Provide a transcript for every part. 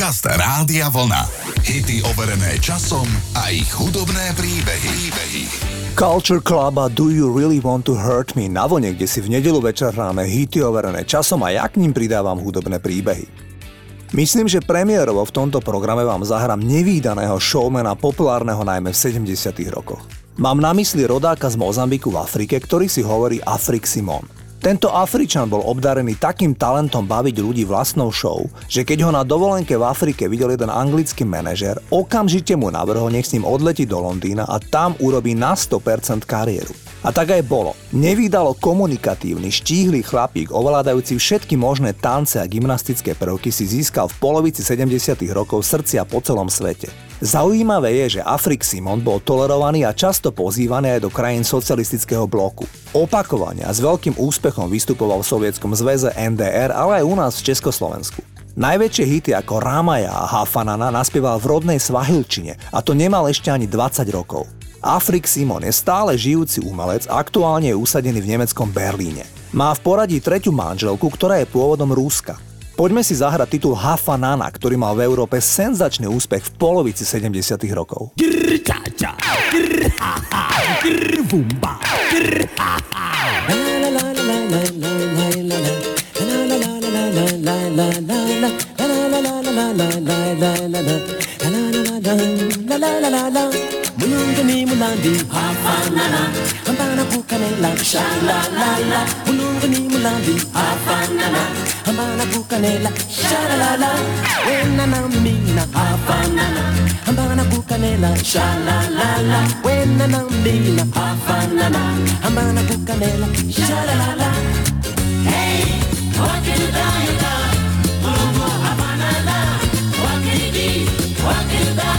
Podcast Rádia Vlna. Hity overené časom a ich hudobné príbehy. príbehy. Culture Club a Do You Really Want to Hurt Me na vlne, kde si v nedelu večer hráme hity overené časom a ja k ním pridávam hudobné príbehy. Myslím, že premiérovo v tomto programe vám zahrám nevýdaného showmana populárneho najmä v 70 rokoch. Mám na mysli rodáka z Mozambiku v Afrike, ktorý si hovorí Afrik Simon – tento Afričan bol obdarený takým talentom baviť ľudí vlastnou show, že keď ho na dovolenke v Afrike videl jeden anglický manažer, okamžite mu navrhol, nech s ním odletí do Londýna a tam urobí na 100% kariéru. A tak aj bolo. Nevydalo komunikatívny, štíhly chlapík, ovládajúci všetky možné tance a gymnastické prvky si získal v polovici 70. rokov srdcia po celom svete. Zaujímavé je, že Afrik Simon bol tolerovaný a často pozývaný aj do krajín socialistického bloku. Opakovane a s veľkým úspechom vystupoval v Sovietskom zväze NDR, ale aj u nás v Československu. Najväčšie hity ako Ramaja a Hafanana naspieval v rodnej Svahilčine a to nemal ešte ani 20 rokov. Afrik Simon je stále žijúci umelec a aktuálne je usadený v nemeckom Berlíne. Má v poradí tretiu manželku, ktorá je pôvodom Rúska. Poďme si zahrať titul Hafa Nana, ktorý mal v Európe senzačný úspech v polovici 70 rokov. Mulungani mulandi hafanana hafanana Ambana bukanela shalalala. Wena na mina hafanana. Ambana bukanela shalalala. Wena na mina hafanana. Ambana bukanela shalalala. Hey, do? Mulungu hafanana Wakidi, wakidi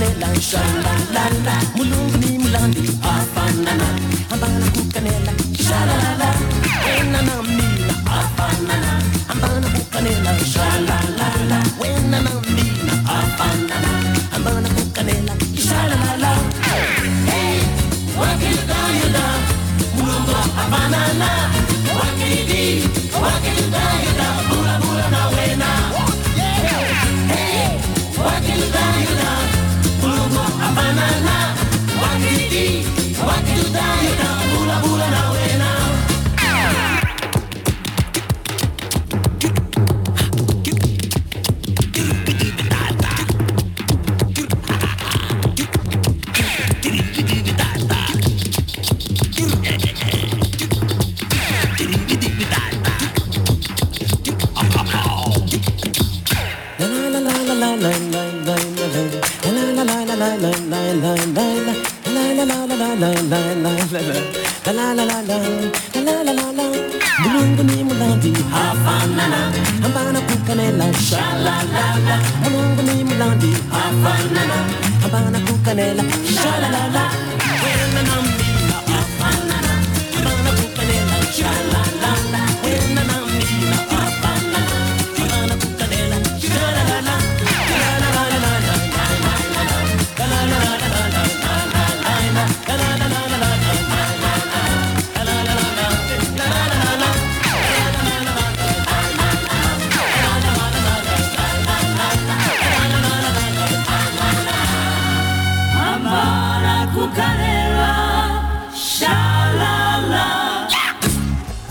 kukanela shalalala mulunguni mlandi afanana ambana kukanela shalalala enana mina afanana ambana kukanela shalalala wenana mina afanana ambana kukanela shalalala hey wakil kanela mulungo afanana wakili wakili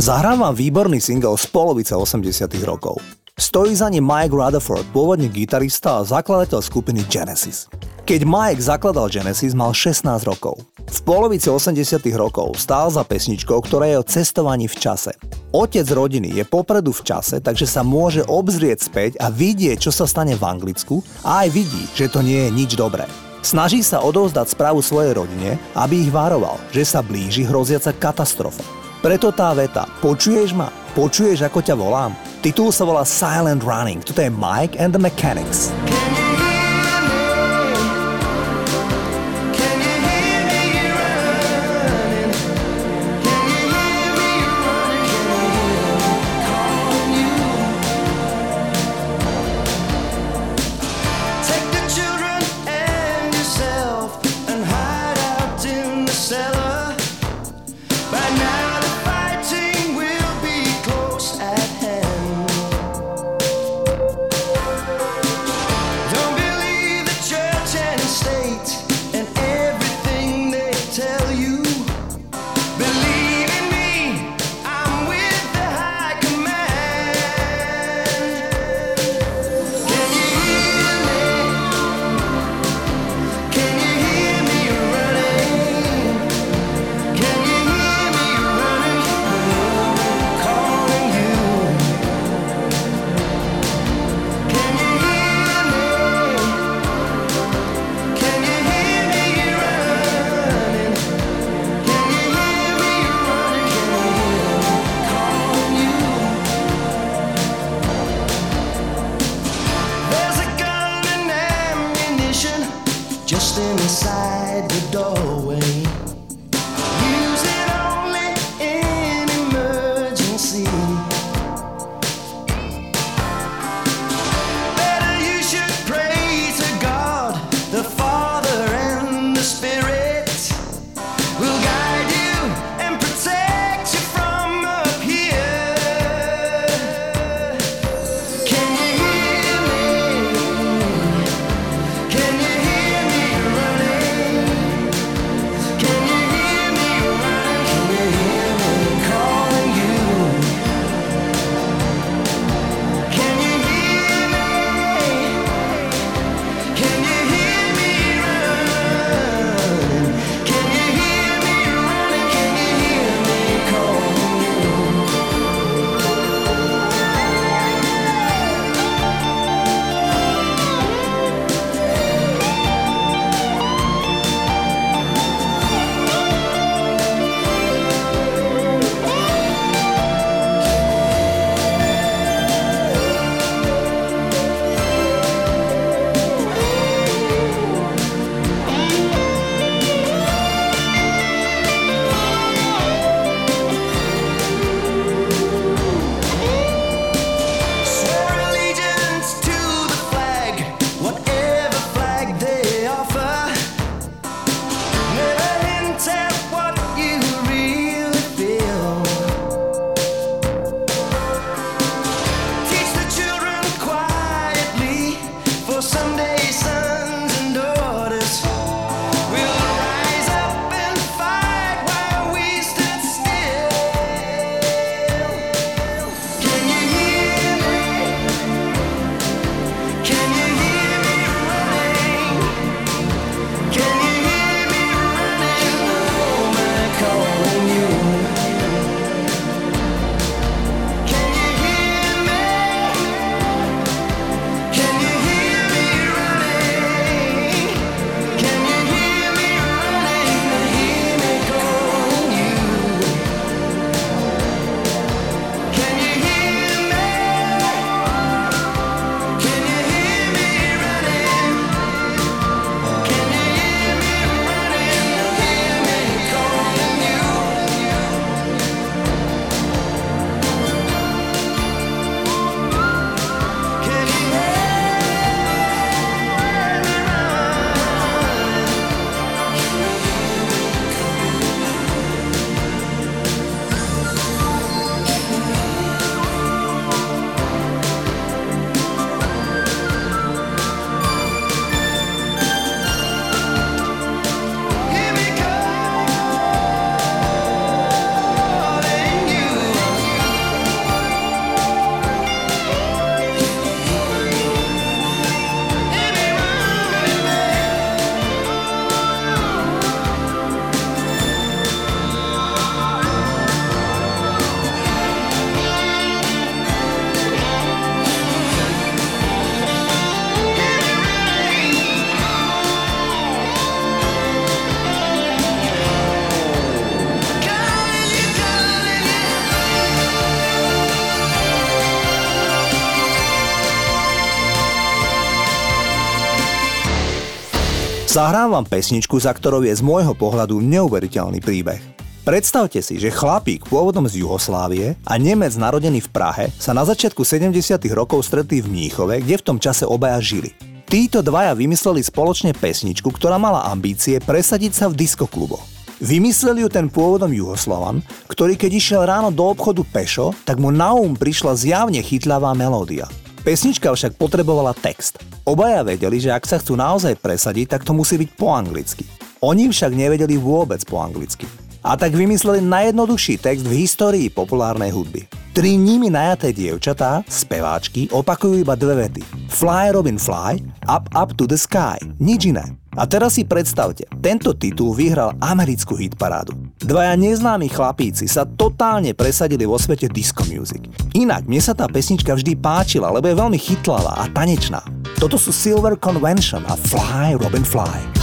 Zahrám vám výborný single z polovice 80 rokov. Stojí za ním Mike Rutherford, pôvodne gitarista a zakladateľ skupiny Genesis. Keď Mike zakladal Genesis, mal 16 rokov. V polovici 80 rokov stál za pesničkou, ktorá je o cestovaní v čase. Otec rodiny je popredu v čase, takže sa môže obzrieť späť a vidieť, čo sa stane v Anglicku a aj vidí, že to nie je nič dobré. Snaží sa odovzdať správu svojej rodine, aby ich varoval, že sa blíži hroziaca katastrofa. Preto tá veta, počuješ ma, počuješ ako ťa volám? Titul sa volá Silent Running, toto je Mike and the Mechanics. Zahrám vám pesničku, za ktorou je z môjho pohľadu neuveriteľný príbeh. Predstavte si, že chlapík pôvodom z Juhoslávie a Nemec narodený v Prahe sa na začiatku 70. rokov stretli v Mníchove, kde v tom čase obaja žili. Títo dvaja vymysleli spoločne pesničku, ktorá mala ambície presadiť sa v diskokluboch. Vymysleli ju ten pôvodom Juhoslavan, ktorý keď išiel ráno do obchodu pešo, tak mu na um prišla zjavne chytľavá melódia. Pesnička však potrebovala text. Obaja vedeli, že ak sa chcú naozaj presadiť, tak to musí byť po anglicky. Oni však nevedeli vôbec po anglicky. A tak vymysleli najjednoduchší text v histórii populárnej hudby. Tri nimi najaté dievčatá, speváčky, opakujú iba dve vety. Fly Robin Fly, Up Up to the Sky. Nič iné. A teraz si predstavte, tento titul vyhral americkú hitparádu. Dvaja neznámi chlapíci sa totálne presadili vo svete disco music. Inak, mne sa tá pesnička vždy páčila, lebo je veľmi chytlavá a tanečná. Toto sú Silver Convention a Fly Robin Fly.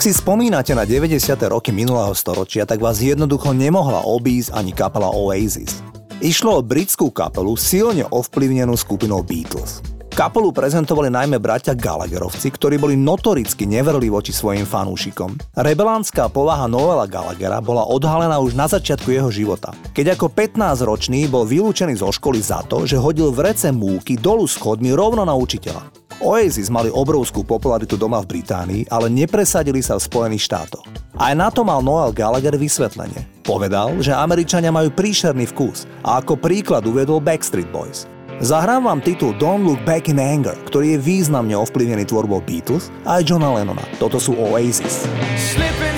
Ak si spomínate na 90. roky minulého storočia, tak vás jednoducho nemohla obísť ani kapela Oasis. Išlo o britskú kapelu silne ovplyvnenú skupinou Beatles. Kapelu prezentovali najmä bratia Gallagherovci, ktorí boli notoricky neverli voči svojim fanúšikom. Rebelánska povaha Noela Gallaghera bola odhalená už na začiatku jeho života, keď ako 15-ročný bol vylúčený zo školy za to, že hodil v rece múky dolu schodmi rovno na učiteľa. Oasis mali obrovskú popularitu doma v Británii, ale nepresadili sa v Spojených štátoch. Aj na to mal Noel Gallagher vysvetlenie. Povedal, že Američania majú príšerný vkus a ako príklad uvedol Backstreet Boys. Zahrám vám titul Don't Look Back in Anger, ktorý je významne ovplyvnený tvorbou Beatles a aj Johna Lennona. Toto sú Oasis. Slip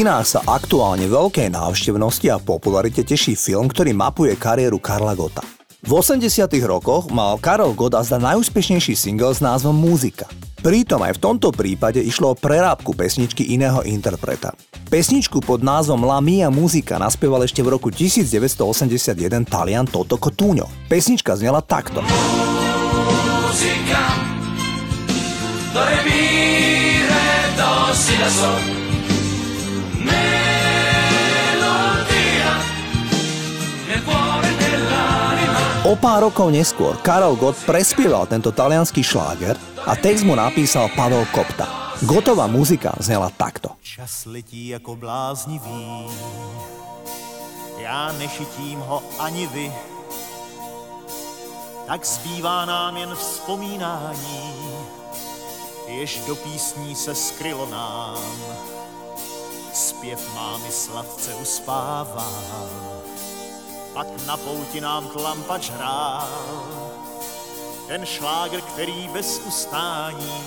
kinách sa aktuálne veľkej návštevnosti a popularite teší film, ktorý mapuje kariéru Karla Gota. V 80 rokoch mal Karel Gott azda najúspešnejší single s názvom Múzika. Pritom aj v tomto prípade išlo o prerábku pesničky iného interpreta. Pesničku pod názvom La Mia Musica naspieval ešte v roku 1981 Talian Toto Cotugno. Pesnička znela takto. Música, do re mi re do si la sol. O pár rokov neskôr Karel Gott prespieval tento talianský šláger a text mu napísal Pavel Kopta. Gotová muzika znela takto. Čas letí jako bláznivý, já nechytím ho ani vy, tak zbývá nám jen vzpomínání, jež do písní se skrylo nám. Zpěv mámy sladce uspává, pak na pouti nám tlampač hrál. Ten šlágr, který bez ustání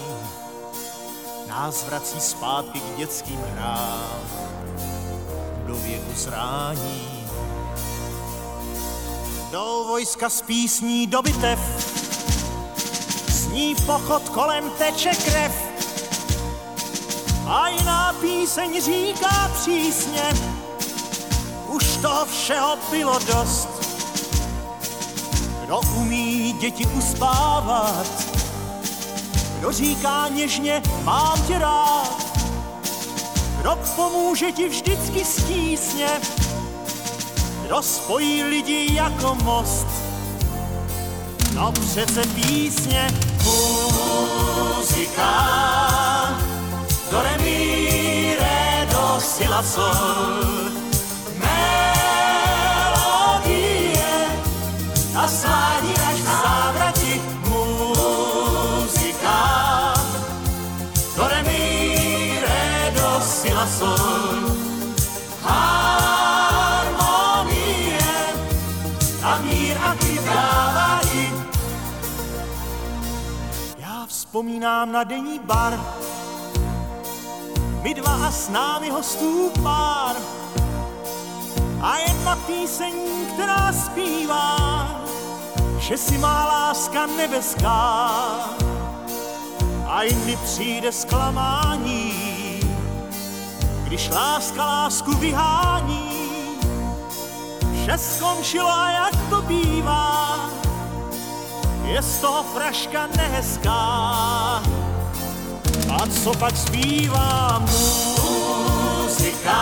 nás vrací zpátky k dětským hrám do věku zrání. Do vojska z písní do bitev, sní pochod kolem teče krev. A jiná píseň říká přísně, už toho všeho bylo dost. Kdo umí děti uspávat, kdo říká něžně, mám tě rád, kdo pomůže ti vždycky stísně, kdo spojí lidi jako most. No přece písně, muzika, do re mi, re, do, si, la, sol, vzpomínám na denní bar, my dva a s námi hostů pár. A jedna píseň, která zpívá, že si má láska nebeská a jindy přijde zklamání, když láska lásku vyhání. Vše skončilo a jak to bývá, je z toho fraška nehezká. A co pak zpívá muzika,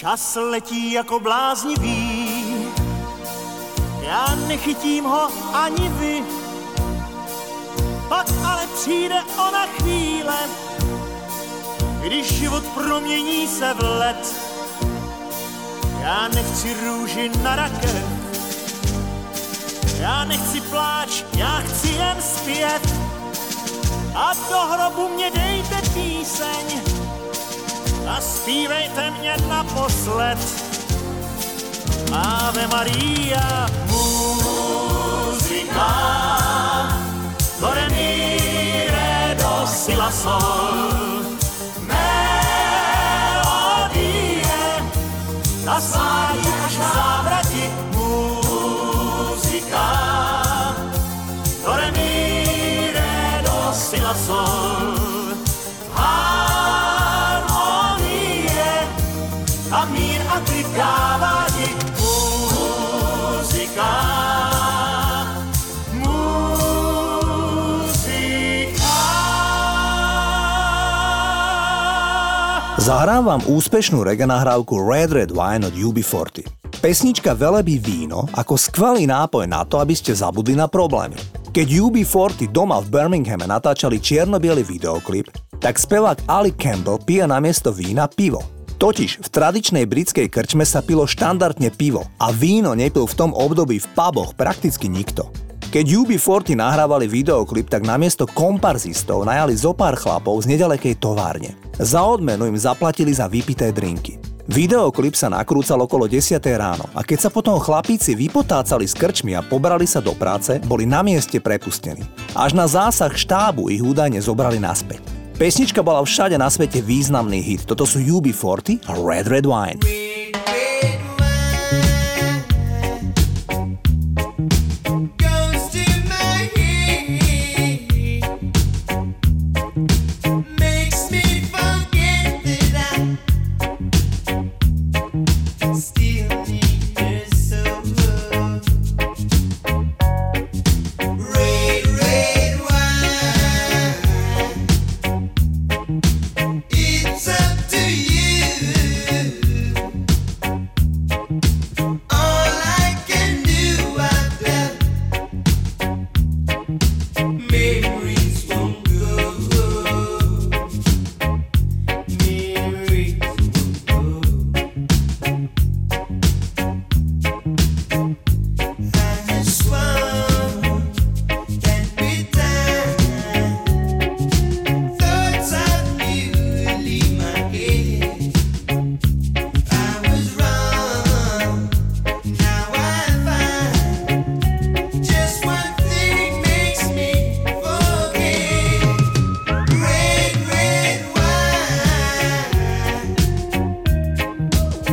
Čas letí jako bláznivý, já nechytím ho ani vy. Pak ale přijde ona chvíle, když život promění se v let. Já nechci růži na rakev, já nechci pláč, já chci jen zpět. A do hrobu mě dejte píseň a zpívejte mě naposled. Ave Maria, muzika, Zahrám vám úspešnú reggae nahrávku Red Red Wine od UB40. Pesnička velebí víno ako skvelý nápoj na to, aby ste zabudli na problémy. Keď UB40 doma v Birminghame natáčali čierno videoklip, tak spevák Ali Campbell pije namiesto vína pivo. Totiž v tradičnej britskej krčme sa pilo štandardne pivo a víno nepil v tom období v puboch prakticky nikto. Keď UB40 nahrávali videoklip, tak namiesto komparzistov najali zo pár chlapov z nedalekej továrne. Za odmenu im zaplatili za vypité drinky. Videoklip sa nakrúcal okolo 10. ráno a keď sa potom chlapíci vypotácali s krčmi a pobrali sa do práce, boli na mieste prepustení. Až na zásah štábu ich údajne zobrali naspäť. Pesnička bola všade na svete významný hit. Toto sú UB40 a Red Red Wine.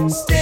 V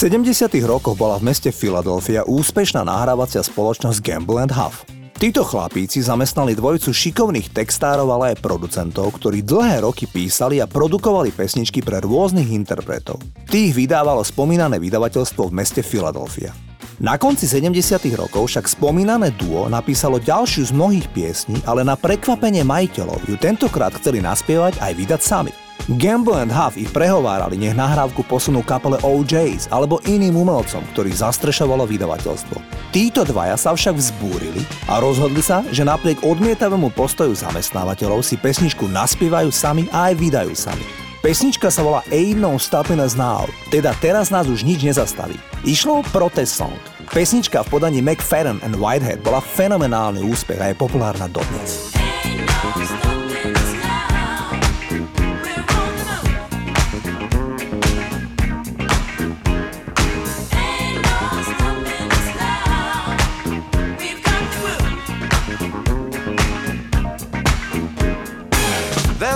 70. rokoch bola v meste Philadelphia úspešná nahrávacia spoločnosť Gamble and Huff. Títo chlapíci zamestnali dvojicu šikovných textárov, ale aj producentov, ktorí dlhé roky písali a produkovali pesničky pre rôznych interpretov. Tých vydávalo spomínané vydavateľstvo v meste Philadelphia. Na konci 70. rokov však spomínané duo napísalo ďalšiu z mnohých piesní, ale na prekvapenie majiteľov ju tentokrát chceli naspievať aj vydať sami. Gamble and Huff ich prehovárali, nech nahrávku posunú kapele OJs alebo iným umelcom, ktorých zastrešovalo vydavateľstvo. Títo dvaja sa však vzbúrili a rozhodli sa, že napriek odmietavému postoju zamestnávateľov si pesničku naspievajú sami a aj vydajú sami. Pesnička sa volá Ain't No Stopping Us Now, teda teraz nás už nič nezastaví. Išlo protest song. Pesnička v podaní McFadden and Whitehead bola fenomenálny úspech a je populárna dodnes. Ain't no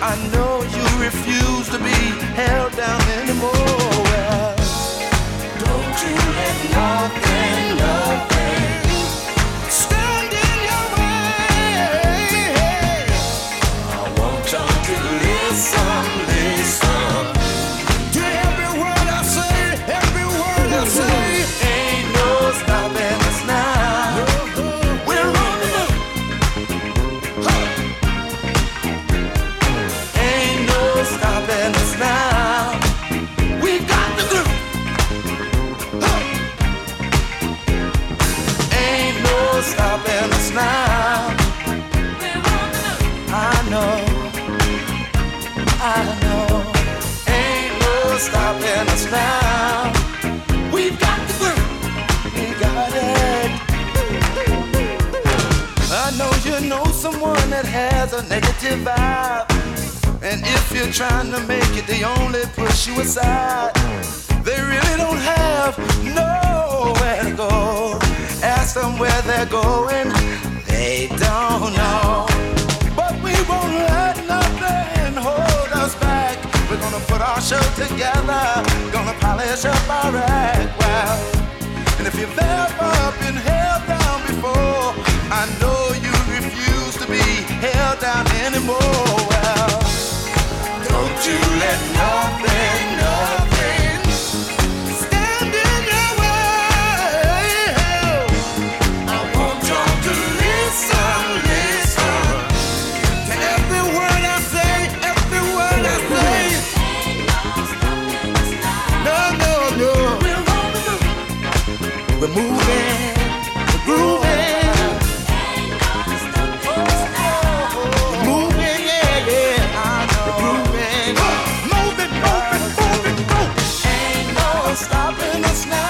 I know you refuse to be held down anymore. Don't you let nothing, nothing where they're going, they don't know. Show together, gonna polish up our act well. And if you've ever been held down before, I know you refuse to be held down anymore. Well, don't you let nothing, nothing no stopping us now.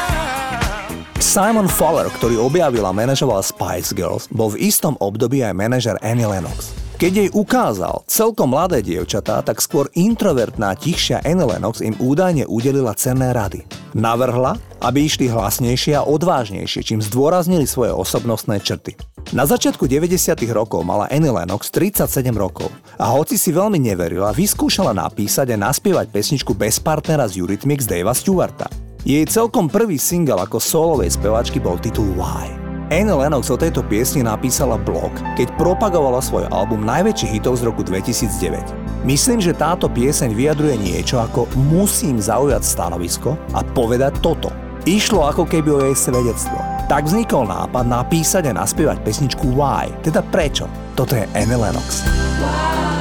Simon Fowler, ktorý objavil a manažoval Spice Girls, bol v istom období aj manažer Annie Lennox. Keď jej ukázal celkom mladé dievčatá, tak skôr introvertná, tichšia Annie Lennox im údajne udelila cenné rady. Navrhla, aby išli hlasnejšie a odvážnejšie, čím zdôraznili svoje osobnostné črty. Na začiatku 90. rokov mala Annie Lennox 37 rokov a hoci si veľmi neverila, vyskúšala napísať a naspievať pesničku bez partnera z Eurythmics Davea Stewarta. Jej celkom prvý single ako solovej spevačky bol titul Why. Anne Lennox o tejto piesni napísala blog, keď propagovala svoj album najväčších hitov z roku 2009. Myslím, že táto pieseň vyjadruje niečo ako musím zaujať stanovisko a povedať toto. Išlo ako keby o jej svedectvo. Tak vznikol nápad napísať a naspievať pesničku Why, teda prečo. Toto je Anne Lennox. How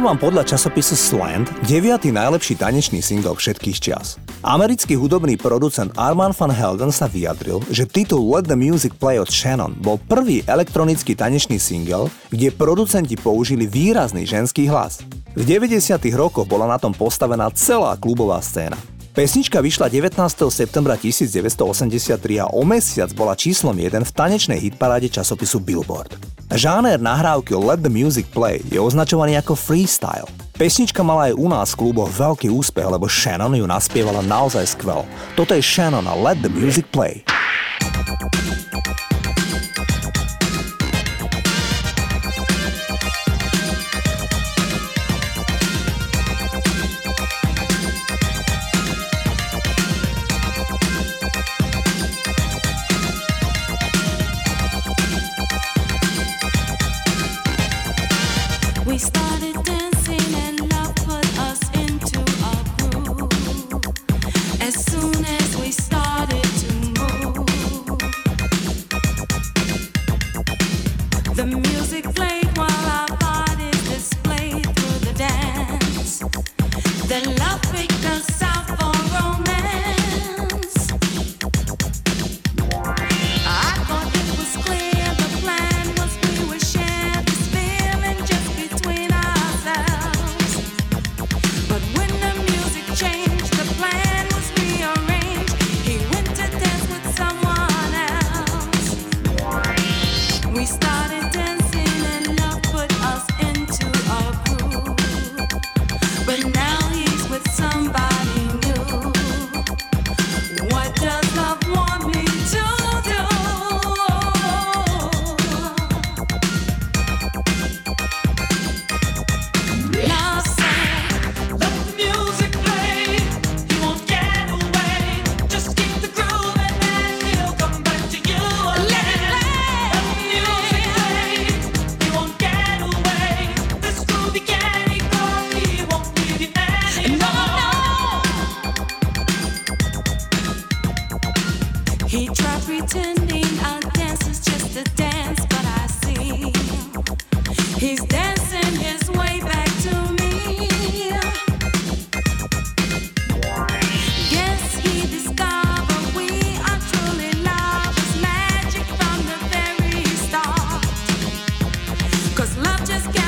Zahrávam podľa časopisu Slant 9. najlepší tanečný single všetkých čias. Americký hudobný producent Arman van Helden sa vyjadril, že titul Let the Music Play od Shannon bol prvý elektronický tanečný single, kde producenti použili výrazný ženský hlas. V 90. rokoch bola na tom postavená celá klubová scéna. Pesnička vyšla 19. septembra 1983 a o mesiac bola číslom 1 v tanečnej hitparáde časopisu Billboard. Žáner nahrávky Let the Music Play je označovaný ako freestyle. Pesnička mala aj u nás v kluboch veľký úspech, lebo Shannon ju naspievala naozaj skvel. Toto je Shannon a Let the Music Play. Časom